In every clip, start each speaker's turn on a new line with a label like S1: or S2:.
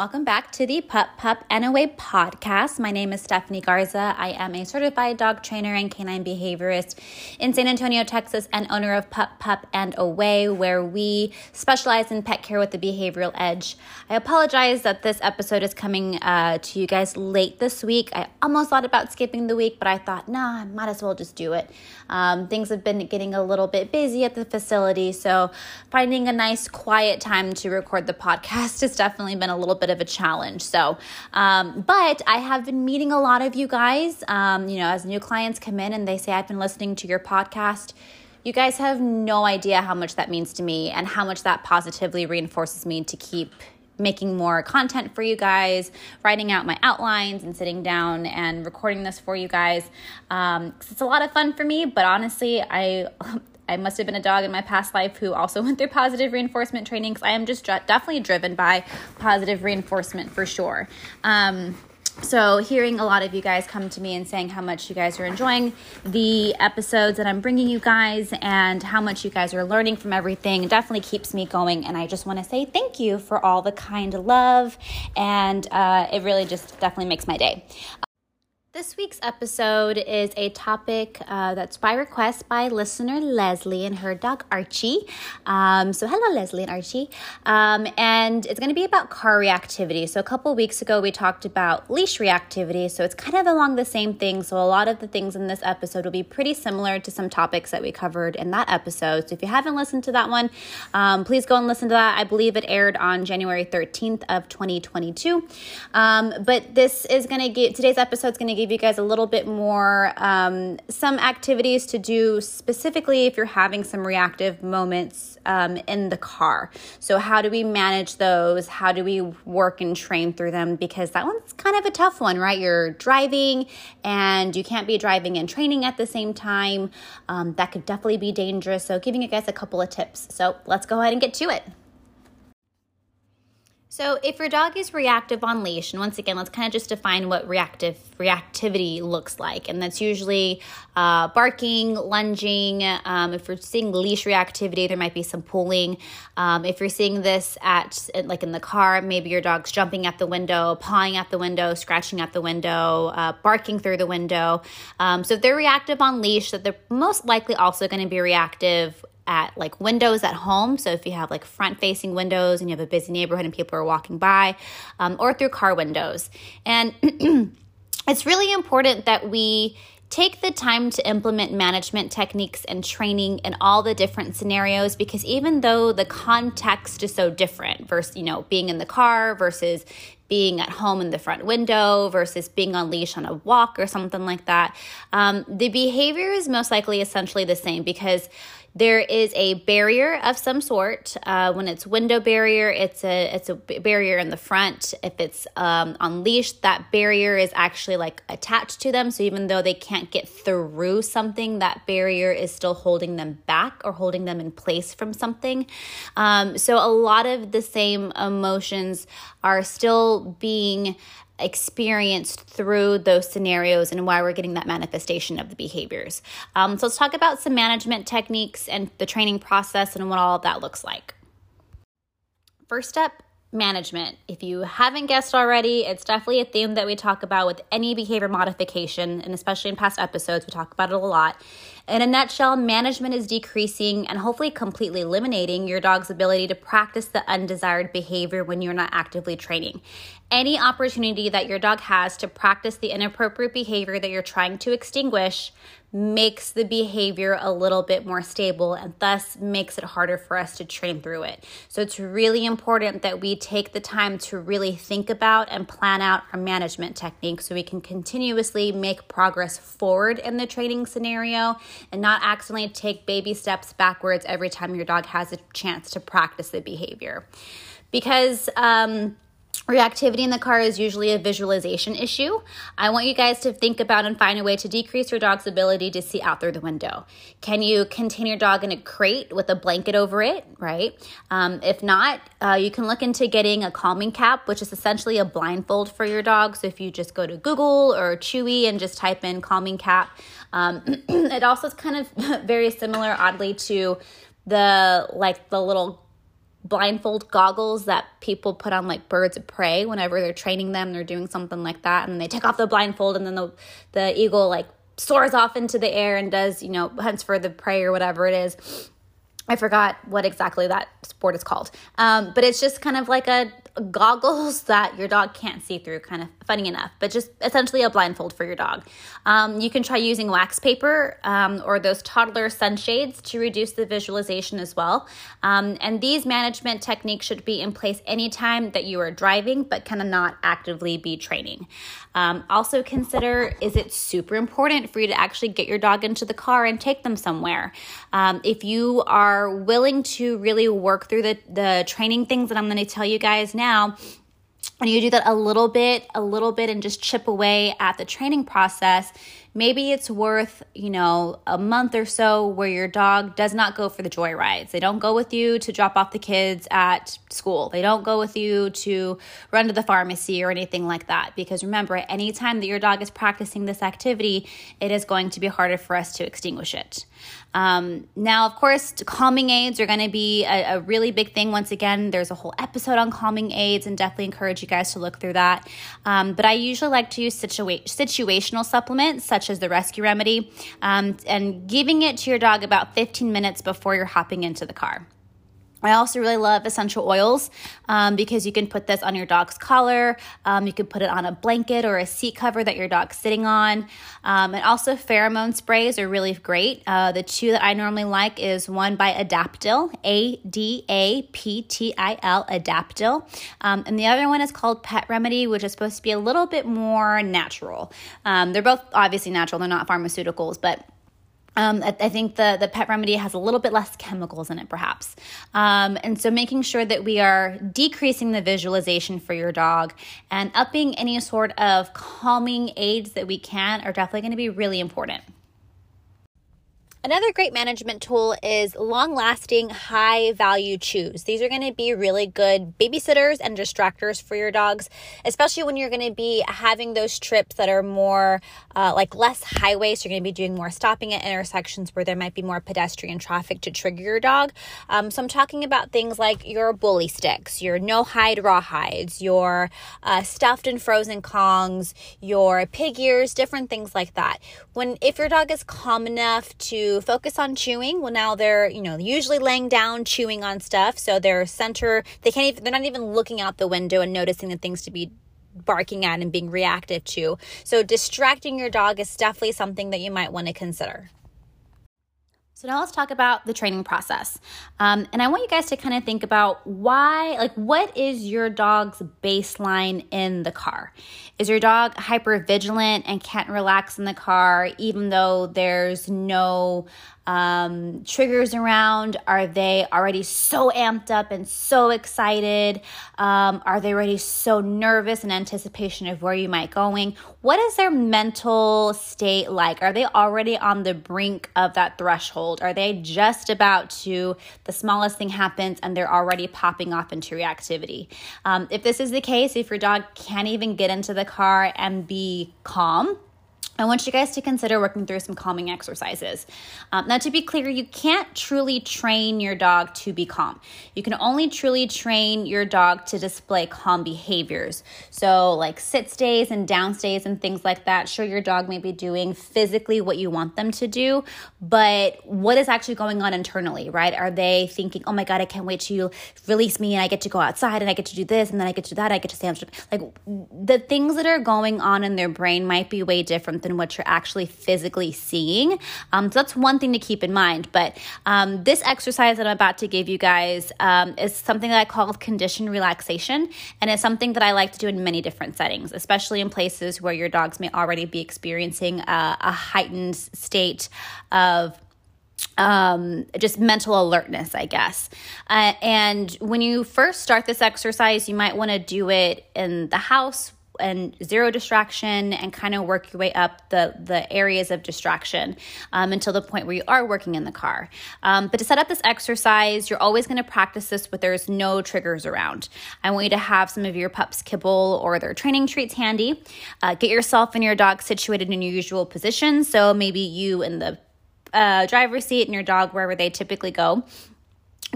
S1: welcome back to the Pup Pup and Away podcast. My name is Stephanie Garza. I am a certified dog trainer and canine behaviorist in San Antonio, Texas, and owner of Pup Pup and Away, where we specialize in pet care with the behavioral edge. I apologize that this episode is coming uh, to you guys late this week. I almost thought about skipping the week, but I thought, nah, I might as well just do it. Um, things have been getting a little bit busy at the facility, so finding a nice, quiet time to record the podcast has definitely been a little bit of a challenge. So, um, but I have been meeting a lot of you guys. Um, you know, as new clients come in and they say, I've been listening to your podcast. You guys have no idea how much that means to me and how much that positively reinforces me to keep making more content for you guys, writing out my outlines and sitting down and recording this for you guys. Um, it's a lot of fun for me, but honestly, I I must have been a dog in my past life who also went through positive reinforcement training because I am just dr- definitely driven by positive reinforcement for sure. Um, so hearing a lot of you guys come to me and saying how much you guys are enjoying the episodes that i'm bringing you guys and how much you guys are learning from everything definitely keeps me going and i just want to say thank you for all the kind love and uh, it really just definitely makes my day this week's episode is a topic uh, that's by request by listener Leslie and her dog Archie. Um, so, hello, Leslie and Archie. Um, and it's going to be about car reactivity. So, a couple weeks ago, we talked about leash reactivity. So, it's kind of along the same thing. So, a lot of the things in this episode will be pretty similar to some topics that we covered in that episode. So, if you haven't listened to that one, um, please go and listen to that. I believe it aired on January 13th of 2022. Um, but this is going to get today's episode is going to give you guys a little bit more um, some activities to do specifically if you're having some reactive moments um, in the car. So, how do we manage those? How do we work and train through them? Because that one's kind of a tough one, right? You're driving and you can't be driving and training at the same time. Um, that could definitely be dangerous. So, giving you guys a couple of tips. So, let's go ahead and get to it. So, if your dog is reactive on leash, and once again, let's kind of just define what reactive reactivity looks like, and that's usually uh, barking, lunging. Um, if you're seeing leash reactivity, there might be some pulling. Um, if you're seeing this at like in the car, maybe your dog's jumping at the window, pawing at the window, scratching at the window, uh, barking through the window. Um, so, if they're reactive on leash, that they're most likely also going to be reactive at like windows at home. So if you have like front facing windows and you have a busy neighborhood and people are walking by, um, or through car windows. And it's really important that we take the time to implement management techniques and training in all the different scenarios because even though the context is so different versus you know being in the car versus being at home in the front window versus being on leash on a walk or something like that um, the behavior is most likely essentially the same because there is a barrier of some sort. Uh, when it's window barrier, it's a it's a barrier in the front. If it's um, on leash, that barrier is actually like attached to them. So even though they can't get through something, that barrier is still holding them back or holding them in place from something. Um, so a lot of the same emotions are still being experienced through those scenarios and why we're getting that manifestation of the behaviors. Um, so let's talk about some management techniques and the training process and what all that looks like. First up, management. If you haven't guessed already, it's definitely a theme that we talk about with any behavior modification, and especially in past episodes, we talk about it a lot. In a nutshell, management is decreasing and hopefully completely eliminating your dog's ability to practice the undesired behavior when you're not actively training. Any opportunity that your dog has to practice the inappropriate behavior that you're trying to extinguish makes the behavior a little bit more stable and thus makes it harder for us to train through it. So it's really important that we take the time to really think about and plan out our management technique so we can continuously make progress forward in the training scenario and not accidentally take baby steps backwards every time your dog has a chance to practice the behavior. Because, um, Reactivity in the car is usually a visualization issue. I want you guys to think about and find a way to decrease your dog's ability to see out through the window. Can you contain your dog in a crate with a blanket over it, right? Um, if not, uh, you can look into getting a calming cap, which is essentially a blindfold for your dog. So if you just go to Google or Chewy and just type in calming cap, um, it also is kind of very similar, oddly, to the like the little blindfold goggles that people put on like birds of prey whenever they're training them they're doing something like that and they take off the blindfold and then the the eagle like soars off into the air and does you know hunts for the prey or whatever it is I forgot what exactly that sport is called. Um, but it's just kind of like a, goggles that your dog can't see through, kind of funny enough, but just essentially a blindfold for your dog. Um, you can try using wax paper um, or those toddler sunshades to reduce the visualization as well. Um, and these management techniques should be in place anytime that you are driving, but cannot actively be training. Um, also, consider is it super important for you to actually get your dog into the car and take them somewhere? Um, if you are willing to really work through the, the training things that I'm going to tell you guys now, and you do that a little bit, a little bit, and just chip away at the training process, maybe it's worth, you know, a month or so where your dog does not go for the joy rides. They don't go with you to drop off the kids at school. They don't go with you to run to the pharmacy or anything like that. Because remember, at any time that your dog is practicing this activity, it is going to be harder for us to extinguish it. Um, now, of course, calming aids are going to be a, a, really big thing. Once again, there's a whole episode on calming aids, and definitely encourage you guys to look through that. Um, but I usually like to use situa- situational supplements such as the Rescue Remedy um, and giving it to your dog about 15 minutes before you're hopping into the car. I also really love essential oils um, because you can put this on your dog's collar. Um, you can put it on a blanket or a seat cover that your dog's sitting on. Um, and also, pheromone sprays are really great. Uh, the two that I normally like is one by Adaptil, A D A P T I L, Adaptil. Um, and the other one is called Pet Remedy, which is supposed to be a little bit more natural. Um, they're both obviously natural, they're not pharmaceuticals, but um, I, think the, the pet remedy has a little bit less chemicals in it, perhaps. Um, and so making sure that we are decreasing the visualization for your dog and upping any sort of calming aids that we can are definitely going to be really important. Another great management tool is long lasting, high value chews. These are going to be really good babysitters and distractors for your dogs, especially when you're going to be having those trips that are more uh, like less highway. So you're going to be doing more stopping at intersections where there might be more pedestrian traffic to trigger your dog. Um, so I'm talking about things like your bully sticks, your no hide raw hides, your uh, stuffed and frozen Kongs, your pig ears, different things like that. When if your dog is calm enough to focus on chewing. Well, now they're, you know, usually laying down chewing on stuff. So they're center, they can't even, they're not even looking out the window and noticing the things to be barking at and being reactive to. So distracting your dog is definitely something that you might want to consider. So now let's talk about the training process. Um, and I want you guys to kind of think about why, like, what is your dog's baseline in the car? Is your dog hyper vigilant and can't relax in the car even though there's no um, triggers around? Are they already so amped up and so excited? Um, are they already so nervous in anticipation of where you might going? What is their mental state like? Are they already on the brink of that threshold? Are they just about to, the smallest thing happens and they're already popping off into reactivity? Um, if this is the case, if your dog can't even get into the car and be calm, I want you guys to consider working through some calming exercises. Um, now, to be clear, you can't truly train your dog to be calm. You can only truly train your dog to display calm behaviors. So, like sit stays and down stays and things like that. Sure, your dog may be doing physically what you want them to do, but what is actually going on internally, right? Are they thinking, oh my God, I can't wait to release me and I get to go outside and I get to do this and then I get to do that, I get to stand Like the things that are going on in their brain might be way different than than what you're actually physically seeing. Um, so that's one thing to keep in mind. But um, this exercise that I'm about to give you guys um, is something that I call conditioned relaxation. And it's something that I like to do in many different settings, especially in places where your dogs may already be experiencing a, a heightened state of um, just mental alertness, I guess. Uh, and when you first start this exercise, you might want to do it in the house and zero distraction and kind of work your way up the, the areas of distraction um, until the point where you are working in the car. Um, but to set up this exercise, you're always going to practice this but there's no triggers around. I want you to have some of your pups kibble or their training treats handy. Uh, get yourself and your dog situated in your usual position. So maybe you in the uh, driver's seat and your dog wherever they typically go.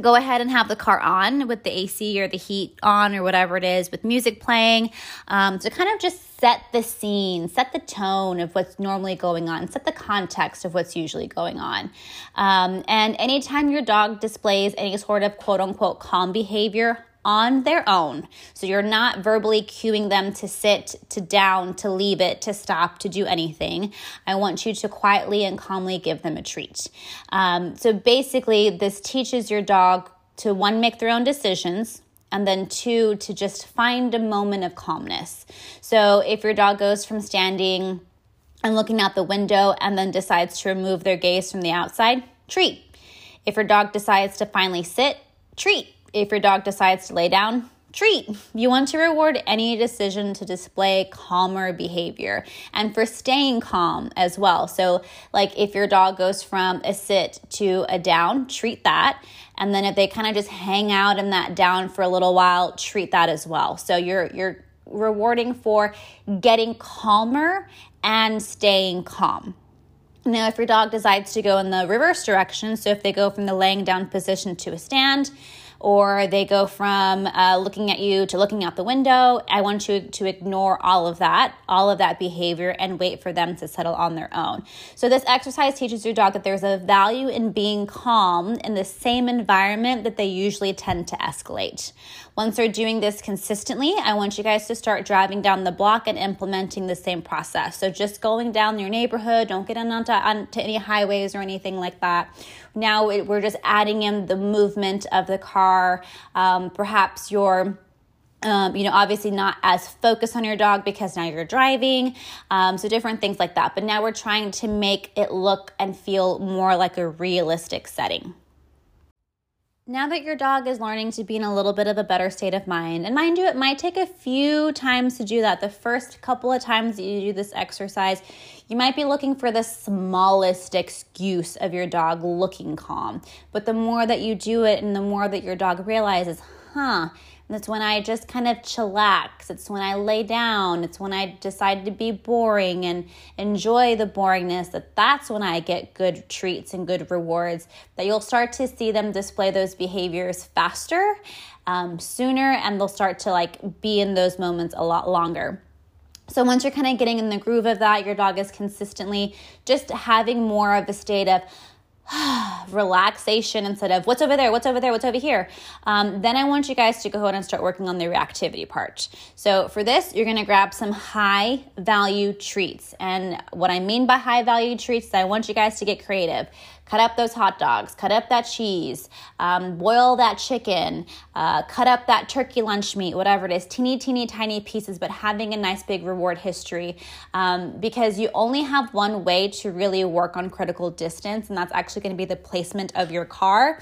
S1: Go ahead and have the car on with the AC or the heat on or whatever it is with music playing um, to kind of just set the scene, set the tone of what's normally going on, set the context of what's usually going on. Um, and anytime your dog displays any sort of quote unquote calm behavior, on their own. So you're not verbally cueing them to sit, to down, to leave it, to stop, to do anything. I want you to quietly and calmly give them a treat. Um, so basically, this teaches your dog to one, make their own decisions. And then two, to just find a moment of calmness. So if your dog goes from standing and looking out the window and then decides to remove their gaze from the outside, treat. If your dog decides to finally sit, treat if your dog decides to lay down, treat. You want to reward any decision to display calmer behavior and for staying calm as well. So, like if your dog goes from a sit to a down, treat that. And then if they kind of just hang out in that down for a little while, treat that as well. So you're you're rewarding for getting calmer and staying calm. Now, if your dog decides to go in the reverse direction, so if they go from the laying down position to a stand, or they go from uh, looking at you to looking out the window. I want you to ignore all of that, all of that behavior, and wait for them to settle on their own. So, this exercise teaches your dog that there's a value in being calm in the same environment that they usually tend to escalate. Once they're doing this consistently, I want you guys to start driving down the block and implementing the same process. So just going down your neighborhood, don't get onto, onto any highways or anything like that. Now it, we're just adding in the movement of the car. Um, perhaps your um, you know, obviously not as focused on your dog because now you're driving. Um, so different things like that. But now we're trying to make it look and feel more like a realistic setting. Now that your dog is learning to be in a little bit of a better state of mind, and mind you, it might take a few times to do that. The first couple of times that you do this exercise, you might be looking for the smallest excuse of your dog looking calm. But the more that you do it, and the more that your dog realizes, huh, it's when I just kind of chillax. It's when I lay down. It's when I decide to be boring and enjoy the boringness that that's when I get good treats and good rewards. That you'll start to see them display those behaviors faster, um, sooner, and they'll start to like be in those moments a lot longer. So once you're kind of getting in the groove of that, your dog is consistently just having more of a state of relaxation instead of what's over there, what's over there, what's over here. Um, then I want you guys to go ahead and start working on the reactivity part. So for this, you're gonna grab some high value treats. And what I mean by high value treats is I want you guys to get creative cut up those hot dogs, cut up that cheese, um, boil that chicken, uh, cut up that turkey lunch meat, whatever it is, teeny, teeny, tiny pieces, but having a nice big reward history um, because you only have one way to really work on critical distance, and that's actually going to be the placement of your car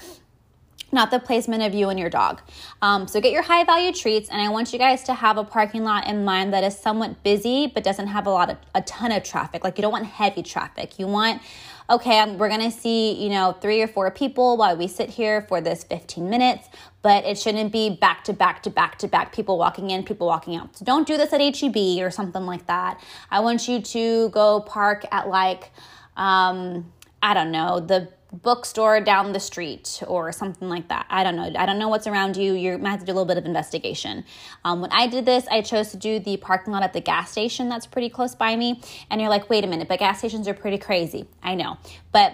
S1: not the placement of you and your dog. Um, so get your high value treats, and I want you guys to have a parking lot in mind that is somewhat busy but doesn't have a lot of a ton of traffic. Like you don't want heavy traffic. You want okay, we're gonna see you know three or four people while we sit here for this 15 minutes, but it shouldn't be back to back to back to back people walking in, people walking out. So don't do this at HEB or something like that. I want you to go park at like um, I don't know the bookstore down the street or something like that. I don't know. I don't know what's around you. You might have to do a little bit of investigation. Um, when I did this, I chose to do the parking lot at the gas station that's pretty close by me. And you're like, wait a minute, but gas stations are pretty crazy. I know. But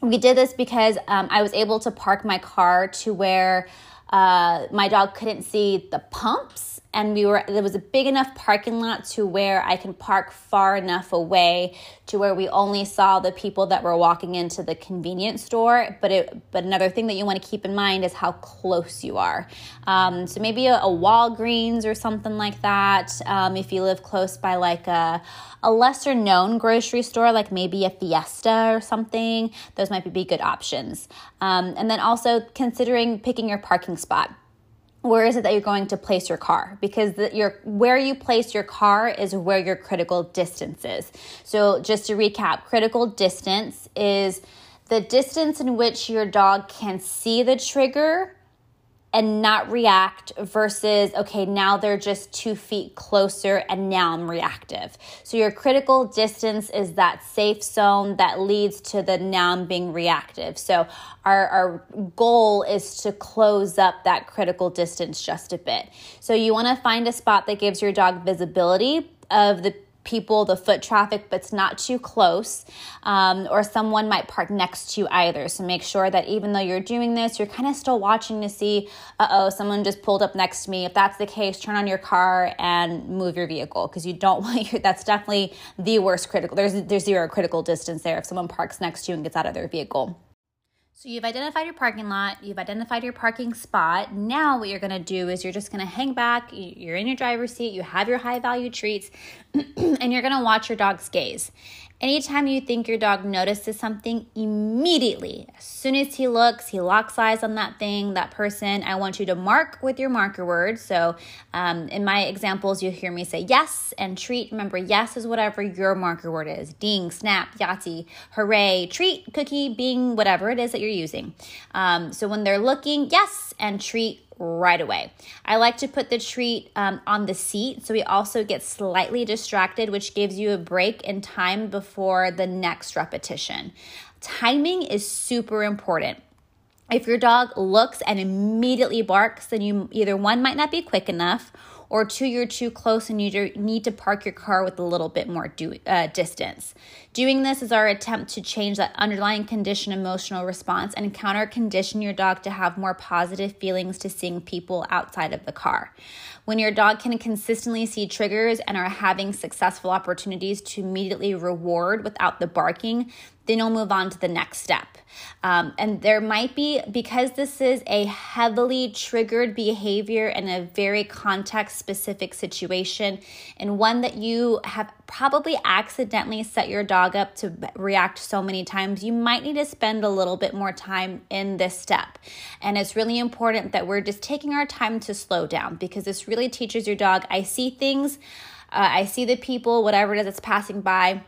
S1: we did this because um, I was able to park my car to where uh, my dog couldn't see the pumps and we were there was a big enough parking lot to where I can park far enough away to where we only saw the people that were walking into the convenience store. But it but another thing that you want to keep in mind is how close you are. Um, so maybe a, a, Walgreens or something like that. Um, if you live close by like a a lesser known grocery store, like maybe a Fiesta or something, those might be good options. Um, and then also considering picking your parking spot where is it that you're going to place your car? Because the, your where you place your car is where your critical distance is. So just to recap critical distance is the distance in which your dog can see the trigger and not react versus, okay, now they're just two feet closer and now I'm reactive. So your critical distance is that safe zone that leads to the now I'm being reactive. So our, our goal is to close up that critical distance just a bit. So you want to find a spot that gives your dog visibility of the people, the foot traffic, but it's not too close. Um, or someone might park next to you either. So make sure that even though you're doing this, you're kind of still watching to see, uh oh, someone just pulled up next to me. If that's the case, turn on your car and move your vehicle because you don't want your, that's definitely the worst critical. There's, there's zero critical distance there if someone parks next to you and gets out of their vehicle. So you've identified your parking lot, you've identified your parking spot. Now what you're going to do is you're just going to hang back, you're in your driver's seat, you have your high value treats, and you're going to watch your dog's gaze. Anytime you think your dog notices something, immediately, as soon as he looks, he locks eyes on that thing, that person, I want you to mark with your marker word. So um, in my examples, you'll hear me say yes and treat. Remember, yes is whatever your marker word is ding, snap, yahtzee, hooray, treat, cookie, bing, whatever it is that you're using. Um, so when they're looking, yes, and treat right away. I like to put the treat um, on the seat so we also get slightly distracted, which gives you a break in time before the next repetition. Timing is super important. If your dog looks and immediately barks, then you either one might not be quick enough or two, you're too close and you need to park your car with a little bit more do, uh, distance. Doing this is our attempt to change that underlying condition emotional response and counter condition your dog to have more positive feelings to seeing people outside of the car. When your dog can consistently see triggers and are having successful opportunities to immediately reward without the barking, then you'll move on to the next step. Um, and there might be, because this is a heavily triggered behavior in a very context specific situation, and one that you have probably accidentally set your dog up to react so many times, you might need to spend a little bit more time in this step. And it's really important that we're just taking our time to slow down because this really teaches your dog I see things, uh, I see the people, whatever it is that's passing by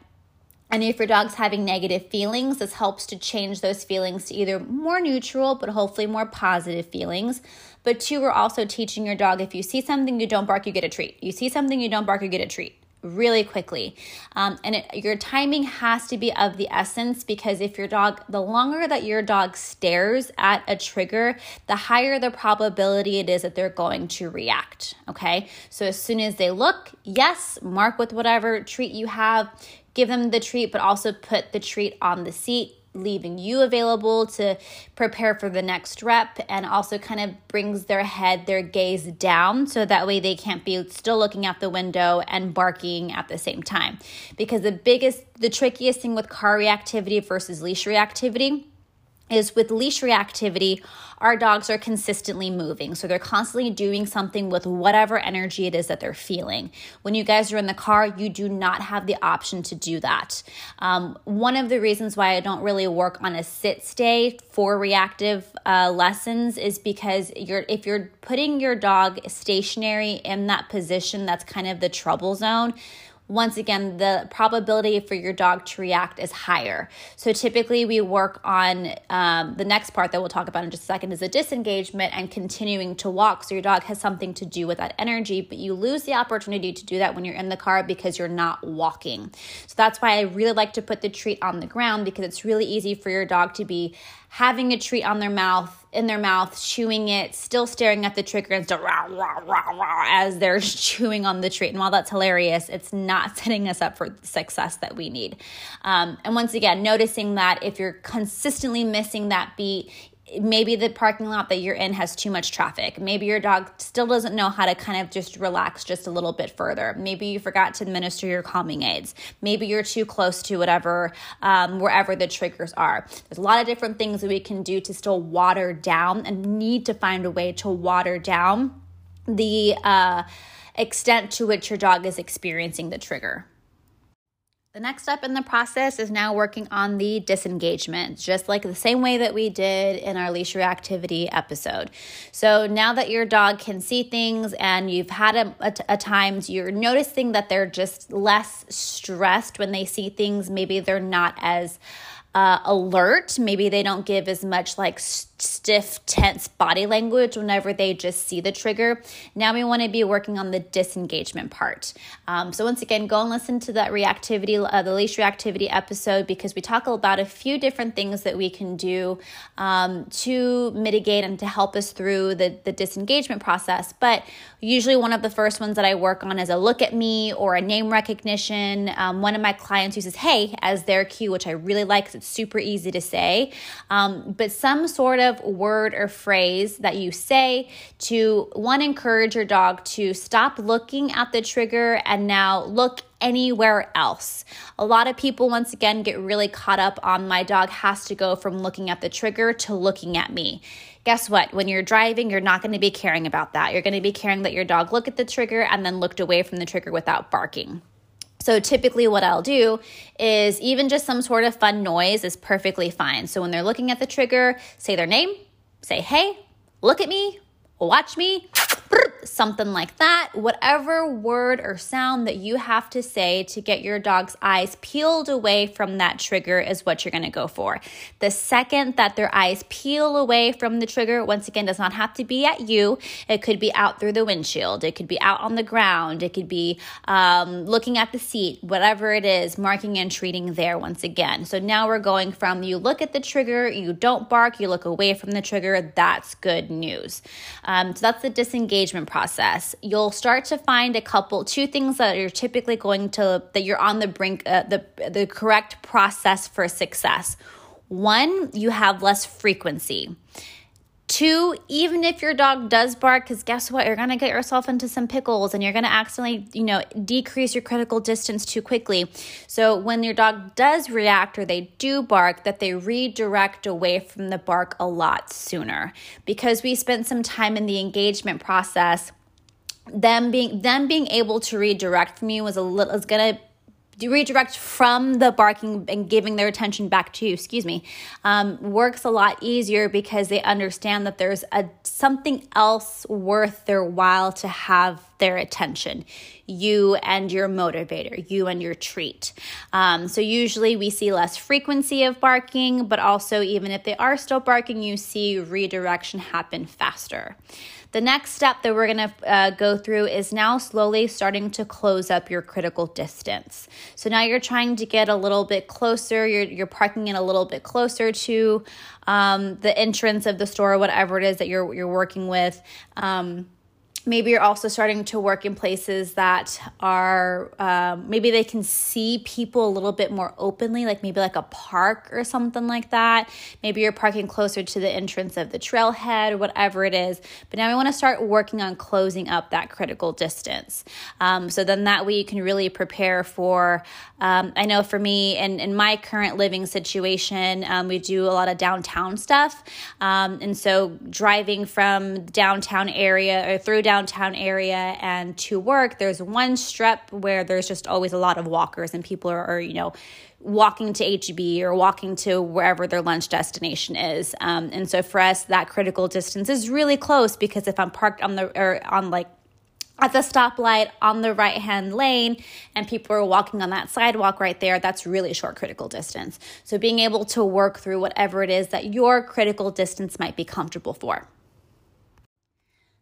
S1: and if your dog's having negative feelings, this helps to change those feelings to either more neutral, but hopefully more positive feelings. But two, we're also teaching your dog if you see something you don't bark, you get a treat. You see something you don't bark, you get a treat really quickly. Um, and it, your timing has to be of the essence because if your dog, the longer that your dog stares at a trigger, the higher the probability it is that they're going to react. Okay. So as soon as they look, yes, mark with whatever treat you have give them the treat, but also put the treat on the seat, leaving you available to prepare for the next rep and also kind of brings their head, their gaze down so that way they can't be still looking out the window and barking at the same time. Because the biggest, the trickiest thing with car reactivity versus leash reactivity is with leash reactivity, our dogs are consistently moving. So they're constantly doing something with whatever energy it is that they're feeling. When you guys are in the car, you do not have the option to do that. Um, one of the reasons why I don't really work on a sit stay for reactive uh, lessons is because you're if you're putting your dog stationary in that position, that's kind of the trouble zone once again, the probability for your dog to react is higher. So typically, we work on um, the next part that we'll talk about in just a second is a disengagement and continuing to walk. So your dog has something to do with that energy, but you lose the opportunity to do that when you're in the car because you're not walking. So that's why I really like to put the treat on the ground because it's really easy for your dog to be having a treat on their mouth, in their mouth, chewing it, still staring at the trigger and still as they're chewing on the treat. And while that's hilarious, it's not setting us up for the success that we need. Um, and once again, noticing that if you're consistently missing that beat, maybe the parking lot that you're in has too much traffic. Maybe your dog still doesn't know how to kind of just relax just a little bit further. Maybe you forgot to administer your calming aids. Maybe you're too close to whatever, um, wherever the triggers are. There's a lot of different things that we can do to still water down and need to find a way to water down the uh, extent to which your dog is experiencing the trigger. The next step in the process is now working on the disengagement, just like the same way that we did in our leash reactivity episode. So now that your dog can see things and you've had a, a, a times you're noticing that they're just less stressed when they see things, maybe they're not as uh, alert, maybe they don't give as much like. St- stiff, tense body language whenever they just see the trigger. Now we want to be working on the disengagement part. Um, so, once again, go and listen to that reactivity, uh, the leash reactivity episode, because we talk about a few different things that we can do um, to mitigate and to help us through the, the disengagement process. But usually, one of the first ones that I work on is a look at me or a name recognition. Um, one of my clients uses hey as their cue, which I really like because it's super easy to say. Um, but some sort of word or phrase that you say to one, encourage your dog to stop looking at the trigger and now look anywhere else. A lot of people, once again, get really caught up on my dog has to go from looking at the trigger to looking at me. Guess what? When you're driving, you're not going to be caring about that. You're going to be caring that your dog look at the trigger and then looked away from the trigger without barking. So typically, what I'll do is even just some sort of fun noise is perfectly fine. So when they're looking at the trigger, say their name, say, hey, look at me, watch me, something like that. Whatever word or sound that you have to say to get your dog's eyes peeled away from that trigger is what you're going to go for. The second that their eyes peel away from the trigger, once again, does not have to be at you. It could be out through the windshield. It could be out on the ground. It could be um, looking at the seat, whatever it is, marking and treating there once again. So now we're going from you look at the trigger, you don't bark, you look away from the trigger. That's good news. Um, so that's the disengagement process, you'll start to find a couple, two things that you're typically going to, that you're on the brink, uh, the, the correct process for success. One, you have less frequency. Two, even if your dog does bark, because guess what? You're going to get yourself into some pickles and you're going to accidentally, you know, decrease your critical distance too quickly. So when your dog does react or they do bark, that they redirect away from the bark a lot sooner. Because we spent some time in the engagement process them being them being able to redirect from you was a little is gonna redirect from the barking and giving their attention back to you, excuse me, um, works a lot easier because they understand that there's a something else worth their while to have their attention. You and your motivator, you and your treat. Um, so usually we see less frequency of barking, but also even if they are still barking, you see redirection happen faster. The next step that we're going to uh, go through is now slowly starting to close up your critical distance. So now you're trying to get a little bit closer, you're, you're parking in a little bit closer to um, the entrance of the store, whatever it is that you're, you're working with. Um, maybe you're also starting to work in places that are um, maybe they can see people a little bit more openly like maybe like a park or something like that. Maybe you're parking closer to the entrance of the trailhead or whatever it is. But now we want to start working on closing up that critical distance. Um, so then that way you can really prepare for um, i know for me and in my current living situation um, we do a lot of downtown stuff. Um, and so driving from downtown area or through downtown downtown area and to work, there's one strip where there's just always a lot of walkers and people are, are you know, walking to HEB or walking to wherever their lunch destination is. Um, and so for us, that critical distance is really close because if I'm parked on the or on like at the stoplight on the right hand lane and people are walking on that sidewalk right there, that's really short critical distance. So being able to work through whatever it is that your critical distance might be comfortable for.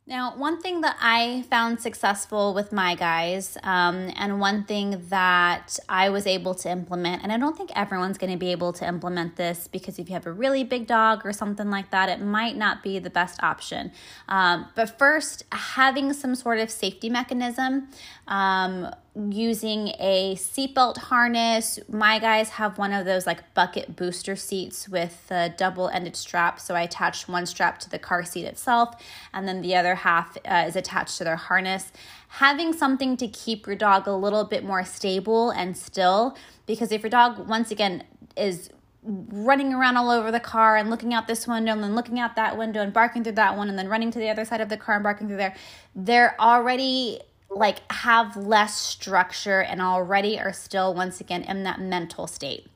S1: Now, one thing that I found successful with my guys, um, and one thing that I was able to implement, and I don't think everyone's going to be able to implement this because if you have a really big dog or something like that, it might not be the best option. Um, but first, having some sort of safety mechanism. Um, using a seatbelt harness. My guys have one of those like bucket booster seats with a double ended strap. So I attached one strap to the car seat itself, and then the other half uh, is attached to their harness. Having something to keep your dog a little bit more stable and still, because if your dog, once again, is running around all over the car and looking out this window and then looking out that window and barking through that one and then running to the other side of the car and barking through there, they're already like have less structure and already are still once again in that mental state.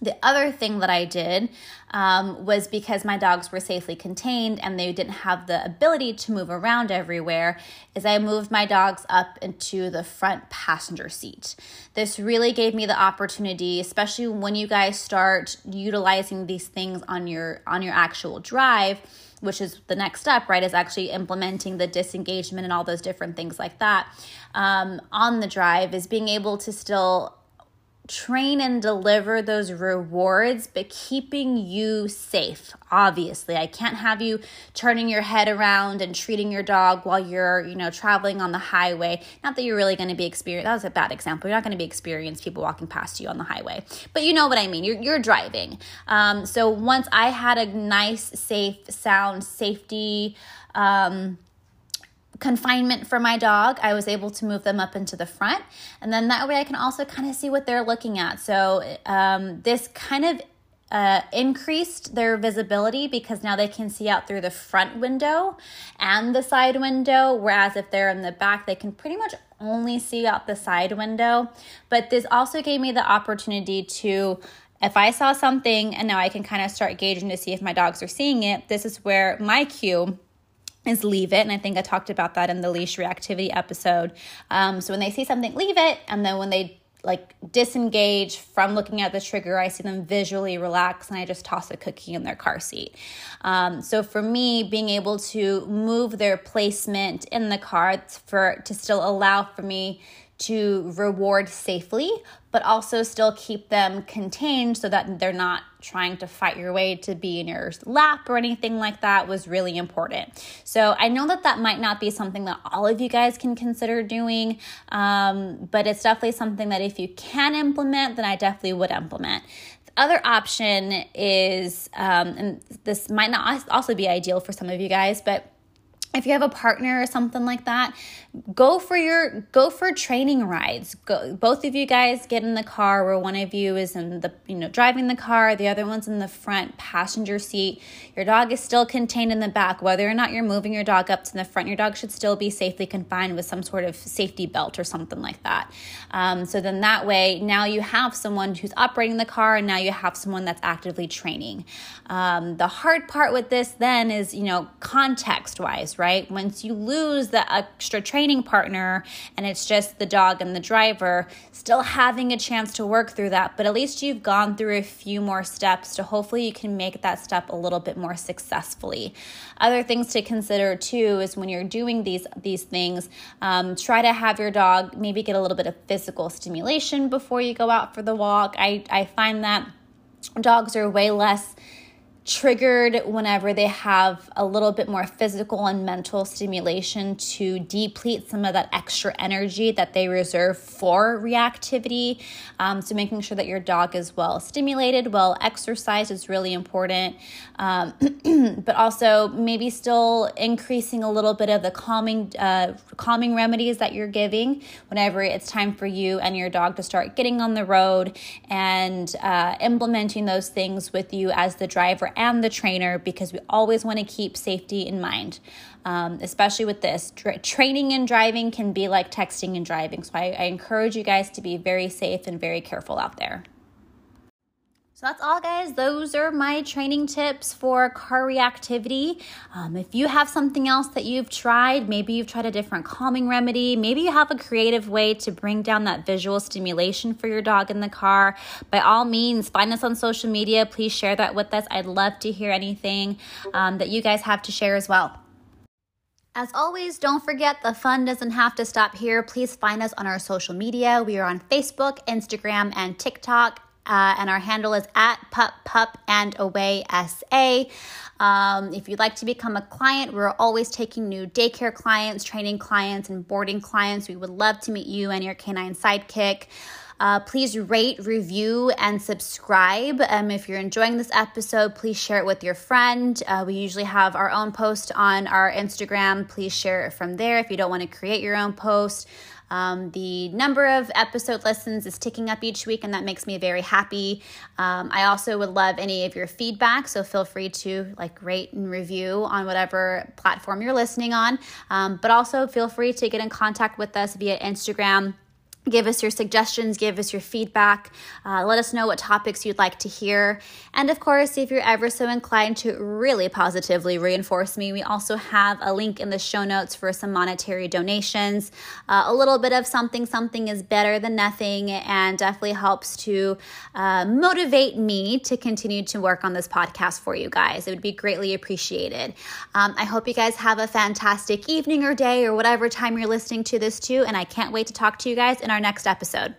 S1: The other thing that I did um, was because my dogs were safely contained and they didn't have the ability to move around everywhere, is I moved my dogs up into the front passenger seat. This really gave me the opportunity, especially when you guys start utilizing these things on your on your actual drive which is the next step, right? Is actually implementing the disengagement and all those different things like that um, on the drive, is being able to still train and deliver those rewards, but keeping you safe. Obviously, I can't have you turning your head around and treating your dog while you're, you know, traveling on the highway. Not that you're really going to be experienced. That was a bad example. You're not going to be experienced people walking past you on the highway, but you know what I mean. You're you're driving. Um, so once I had a nice, safe, sound, safety. Um, confinement for my dog, I was able to move them up into the front. And then that way I can also kind of see what they're looking at. So um, this kind of uh, increased their visibility because now they can see out through the front window and the side window. Whereas if they're in the back, they can pretty much only see out the side window. But this also gave me the opportunity to if I saw something and now I can kind of start gauging to see if my dogs are seeing it, this is where my cue is leave it. And I think I talked about that in the leash reactivity episode. Um, so when they see something, leave it. And then when they like disengage from looking at the trigger, I see them visually relax and I just toss a cookie in their car seat. Um, so for me, being able to move their placement in the car for to still allow for me to reward safely, but also still keep them contained so that they're not trying to fight your way to be in your lap or anything like that was really important. So I know that that might not be something that all of you guys can consider doing, um, but it's definitely something that if you can implement, then I definitely would implement The other option is, um, and this might not also be ideal for some of you guys, but if you have a partner or something like that, go for your go for training rides. Go both of you guys get in the car where one of you is in the you know driving the car the other one's in the front passenger seat. Your dog is still contained in the back. Whether or not you're moving your dog up to the front your dog should still be safely confined with some sort of safety belt or something like that. Um, so then that way now you have someone who's operating the car and now you have someone that's actively training. Um, the hard part with this then is you know context wise right once you lose the extra training partner and it's just the dog and the driver, still having a chance to work through that. But at least you've gone through a few more steps to hopefully you can make that step a little bit more successfully. Other things to consider too is when you're doing these these things, um, try to have your dog maybe get a little bit of physical stimulation before you go out for the walk. I, I find that dogs are way less triggered whenever they have a little bit more physical and mental stimulation to deplete some of that extra energy that they reserve for reactivity. Um, so, making sure that your dog is well stimulated, well exercised is really important. Um, but also, maybe still increasing a little bit of the calming, uh, calming remedies that you're giving whenever it's time for you and your dog to start getting on the road and uh, implementing those things with you as the driver and the trainer because we always want to keep safety in mind, um, especially with this. Tra- training and driving can be like texting and driving. So I, I encourage you guys to be very safe and very careful out there. That's all, guys. Those are my training tips for car reactivity. Um, if you have something else that you've tried, maybe you've tried a different calming remedy, maybe you have a creative way to bring down that visual stimulation for your dog in the car, by all means, find us on social media. Please share that with us. I'd love to hear anything um, that you guys have to share as well. As always, don't forget the fun doesn't have to stop here. Please find us on our social media. We are on Facebook, Instagram, and TikTok uh, and our handle is at pup pup and away sa. Um, if you'd like to become a client, we're always taking new daycare clients, training clients, and boarding clients. We would love to meet you and your canine sidekick. Uh, please rate, review, and subscribe. Um, if you're enjoying this episode, please share it with your friend. Uh, we usually have our own post on our Instagram. Please share it from there if you don't want to create your own post. Um, the number of episode listens is ticking up each week, and that makes me very happy. Um, I also would love any of your feedback, so feel free to like rate and review on whatever platform you're listening on. Um, but also feel free to get in contact with us via Instagram Give us your suggestions, give us your feedback, uh, let us know what topics you'd like to hear. And of course, if you're ever so inclined to really positively reinforce me, we also have a link in the show notes for some monetary donations. Uh, a little bit of something, something is better than nothing, and definitely helps to uh, motivate me to continue to work on this podcast for you guys. It would be greatly appreciated. Um, I hope you guys have a fantastic evening or day or whatever time you're listening to this too, and I can't wait to talk to you guys in our next episode.